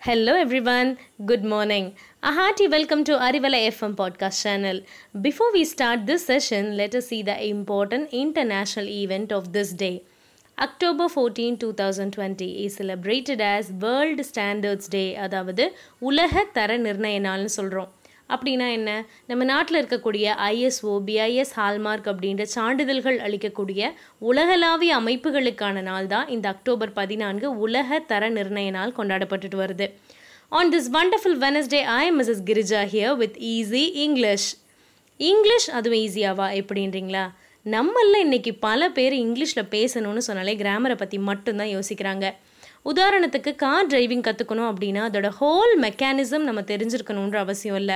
Hello everyone, good morning. A hearty welcome to Arivala FM podcast channel. Before we start this session, let us see the important international event of this day. October 14, 2020 is celebrated as World Standards Day அதாவது உலக தர நிர்ணய நாள்னு சொல்கிறோம் அப்படின்னா என்ன? நம்ம நாட்டில் இருக்கக்கூடிய ஐஎஸ்ஓ பிஐஎஸ் ஹால்மார்க் அப்படின்ற சான்றிதழ்கள் அளிக்கக்கூடிய உலகளாவிய அமைப்புகளுக்கான நாள் தான் இந்த அக்டோபர் பதினான்கு உலக தர நிர்ணய நாள் கொண்டாடப்பட்டுட்டு வருது. On this wonderful Wednesday I am Mrs Girija here with easy English English அதுவும் ஈஸியாவா எப்படின்றீங்களா? நம்மளில் இன்றைக்கி பல பேர் இங்கிலீஷில் பேசணும்னு சொன்னாலே கிராமரை பற்றி மட்டும்தான் யோசிக்கிறாங்க. உதாரணத்துக்கு கார் டிரைவிங் கற்றுக்கணும் அப்படின்னா அதோட ஹோல் மெக்கானிசம் நம்ம தெரிஞ்சிருக்கணுன்ற அவசியம் இல்லை.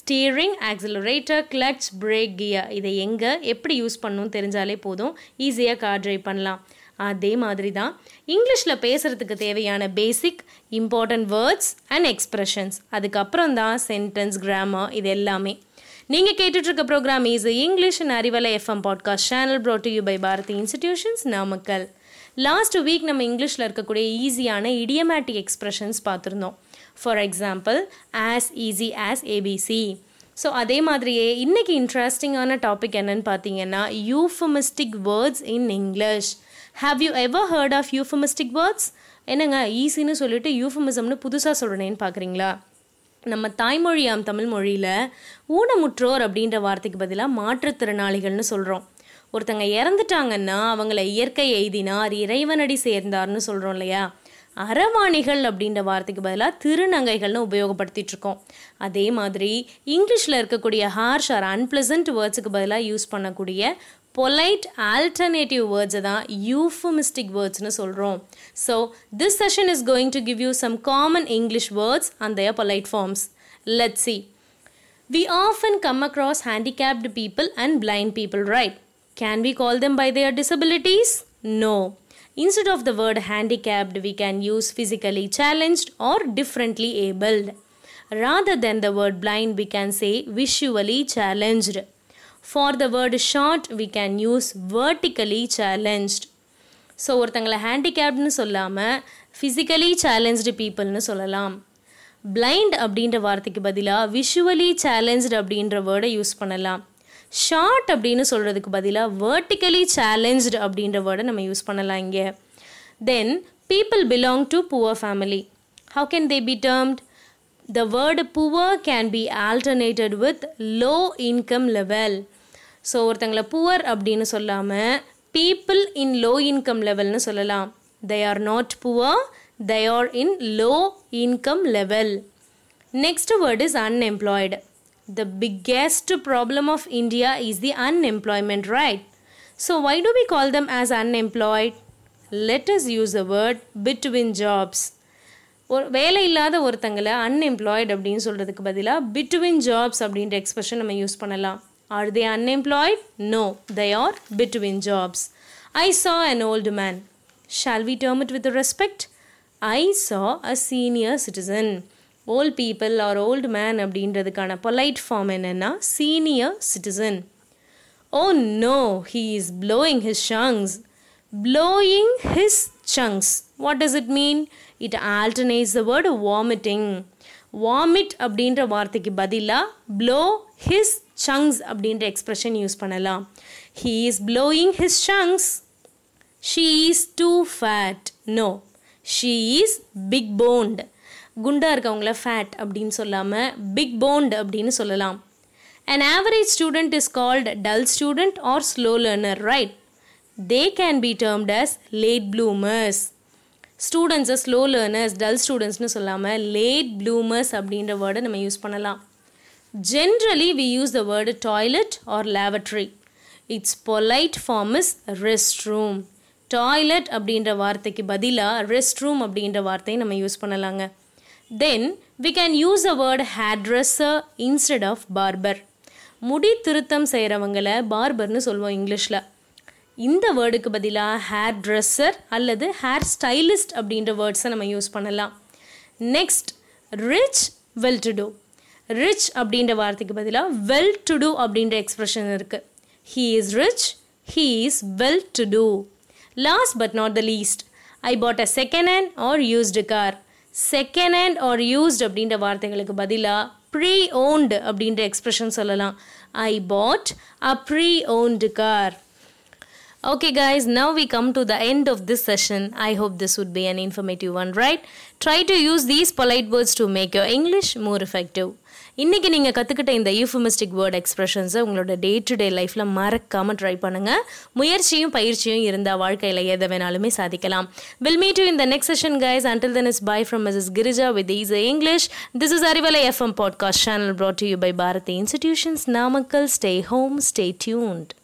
Steering accelerator clutch brake gear இதை எங்கே எப்படி யூஸ் பண்ணணும் தெரிஞ்சாலே போதும். ஈஸியாக கார் டிரைவ் பண்ணலாம். அதே மாதிரி தான் இங்கிலீஷில் பேசுகிறதுக்கு தேவையான basic important words and expressions. அதுக்கப்புறம் தான் சென்டென்ஸ் கிராமர் இது எல்லாமே. நீங்கள் கேட்டுட்ருக்க program is English and Arivalai FM podcast channel brought you by Bharathi institutions Namakkal. Last week நம்ம இங்கிலீஷில் இருக்கக்கூடிய ஈஸியான இடியமேட்டிக் எக்ஸ்ப்ரெஷன்ஸ் பார்த்துருந்தோம். For example as easy as A B C so அதே மாதிரியே இன்றைக்கி இன்ட்ரெஸ்டிங்கான டாபிக் என்னன்னு பார்த்தீங்கன்னா euphemistic words in English have you ever heard of euphemistic words என்னங்க ஈஸின்னு சொல்லிட்டு யூஃபமிசம்னு புதுசாக சொல்கிறேன்னு பார்க்குறீங்களா? நம்ம தாய்மொழியாம் தமிழ் மொழியில் ஊனமுற்றோர் அப்படின்ற வார்த்தைக்கு பதிலாக மாற்றுத்திறனாளிகள்னு சொல்கிறோம் ஒருத்தங்க இறந்துட்டாங்கன்னா அவங்கள இயற்கை எய்தினார் இறைவனடி சேர்ந்தார்னு சொல்கிறோம் இல்லையா? அறவாணிகள் அப்படின்ற வார்த்தைக்கு பதிலாக திருநங்கைகள்னு உபயோகப்படுத்திட்டு இருக்கோம். அதே மாதிரி இங்கிலீஷில் இருக்கக்கூடிய ஹார்ஷ் ஆர் அன்பிளசன்ட் வேர்ட்ஸுக்கு பதிலாக யூஸ் பண்ணக்கூடிய பொலைட் ஆல்டர்னேட்டிவ் வேர்ட்ஸை தான் யூஃபமிஸ்டிக் வேர்ட்ஸ்னு சொல்கிறோம் so this session is going to give you some common English words and their polite forms let see We often come across handicapped people and blind people right Can we call them by their disabilities? No. Instead of the word handicapped, we can use physically challenged or differently abled. Rather than the word blind, we can say visually challenged. For the word short we can use vertically challenged so ஒருத்தங்களை ஹேண்டிகேப்ட்னு சொல்லாமல் physically challenged பீப்புள்னு சொல்லலாம் blind அப்படின்ற வார்த்தைக்கு பதிலாக visually challenged அப்படின்ற வேர்டை use பண்ணலாம் ஷார்ட் அப்படின்னு சொல்கிறதுக்கு பதிலாக வேர்ட்டிக்கலி சேலஞ்சு அப்படின்ற வேர்டை நம்ம யூஸ் பண்ணலாம் இங்கே. Then people belong to poor family how can they be termed the word poor can be alternated with low income level so ஒருத்தங்களை புவர் அப்படின்னு சொல்லாமல் பீப்புள் இன் லோ இன்கம் லெவல்னு சொல்லலாம். They are not poor they are in low income level next word is unemployed the biggest problem of India is the unemployment right so why do we call them as unemployed let us use a word between jobs ஒரு வேலை இல்லாத ஒருத்தங்களை unemployed அப்படின்னு சொல்கிறதுக்கு பதிலாக between jobs அப்படின்ற expression நம்ம use பண்ணலாம். Are they unemployed no they are between jobs I saw an old man shall we term it with respect I saw a senior citizen old people or old man அப்படின்றதுக்கான polite form என்னென்னா senior citizen oh no he is blowing his chunks blowing his chunks what does it mean it alternates the word vomiting vomit அப்படின்ற வார்த்தைக்கு பதிலாக blow his chunks அப்படின்ற expression use பண்ணலாம். He is blowing his chunks she is too fat no she is big boned குண்டாக இருக்கவங்கள fat அப்படின்னு சொல்லாமல் big boned அப்படின்னு சொல்லலாம். An average student is called dull student or slow learner right they can be termed as late bloomers ஸ்டூடெண்ட்ஸை slow learners dull ஸ்டூடெண்ட்ஸ்னு சொல்லாமல் late bloomers அப்படின்ற வேர்டை நம்ம யூஸ் பண்ணலாம். Generally we use the word toilet or lavatory it's polite form is rest room toilet அப்படின்ற வார்த்தைக்கு பதிலாக ரெஸ்ட் ரூம் அப்படின்ற வார்த்தையை நம்ம யூஸ் பண்ணலாங்க. Then we can use a word hairdresser instead of barber முடி திருத்தம் செய்கிறவங்கள பார்பர்னு சொல்லுவோம் இங்கிலீஷில். இந்த வேர்டுக்கு பதிலாக ஹேர் ட்ரெஸ்ஸர் அல்லது ஹேர் ஸ்டைலிஸ்ட் அப்படின்ற வேர்ட்ஸை நம்ம யூஸ் பண்ணலாம். Next rich well to do rich அப்படின்ற வார்த்தைக்கு பதிலாக வெல் டு டூ அப்படின்ற எக்ஸ்ப்ரெஷன் இருக்குது he is rich he is well to do last but not the least I bought a second hand or used car second hand or used அப்படின்ற வார்த்தைகளுக்கு பதிலாக pre owned அப்படின்ற expression சொல்லலாம் I bought a pre owned car Okay, guys, now we come to the end of this session. I hope this would be an informative one, right? Try to use these polite words to make your English more effective. இன்றைக்கி நீங்கள் கற்றுக்கிட்ட இந்த யூஃபமிஸ்டிக் word எக்ஸ்பிரஷன்ஸை உங்களோட day to day லைஃப்பில் மறக்காமல் try பண்ணுங்கள் முயற்சியும் பயிற்சியும் இருந்தால் வாழ்க்கையில் எதை வேணாலுமே சாதிக்கலாம். வில் மீட் யூ இந்த next session guys until then is bye from Mrs Girija with ease English this is Arivalai FM podcast channel brought to you by Bharathi institutions Namakkal stay home stay tuned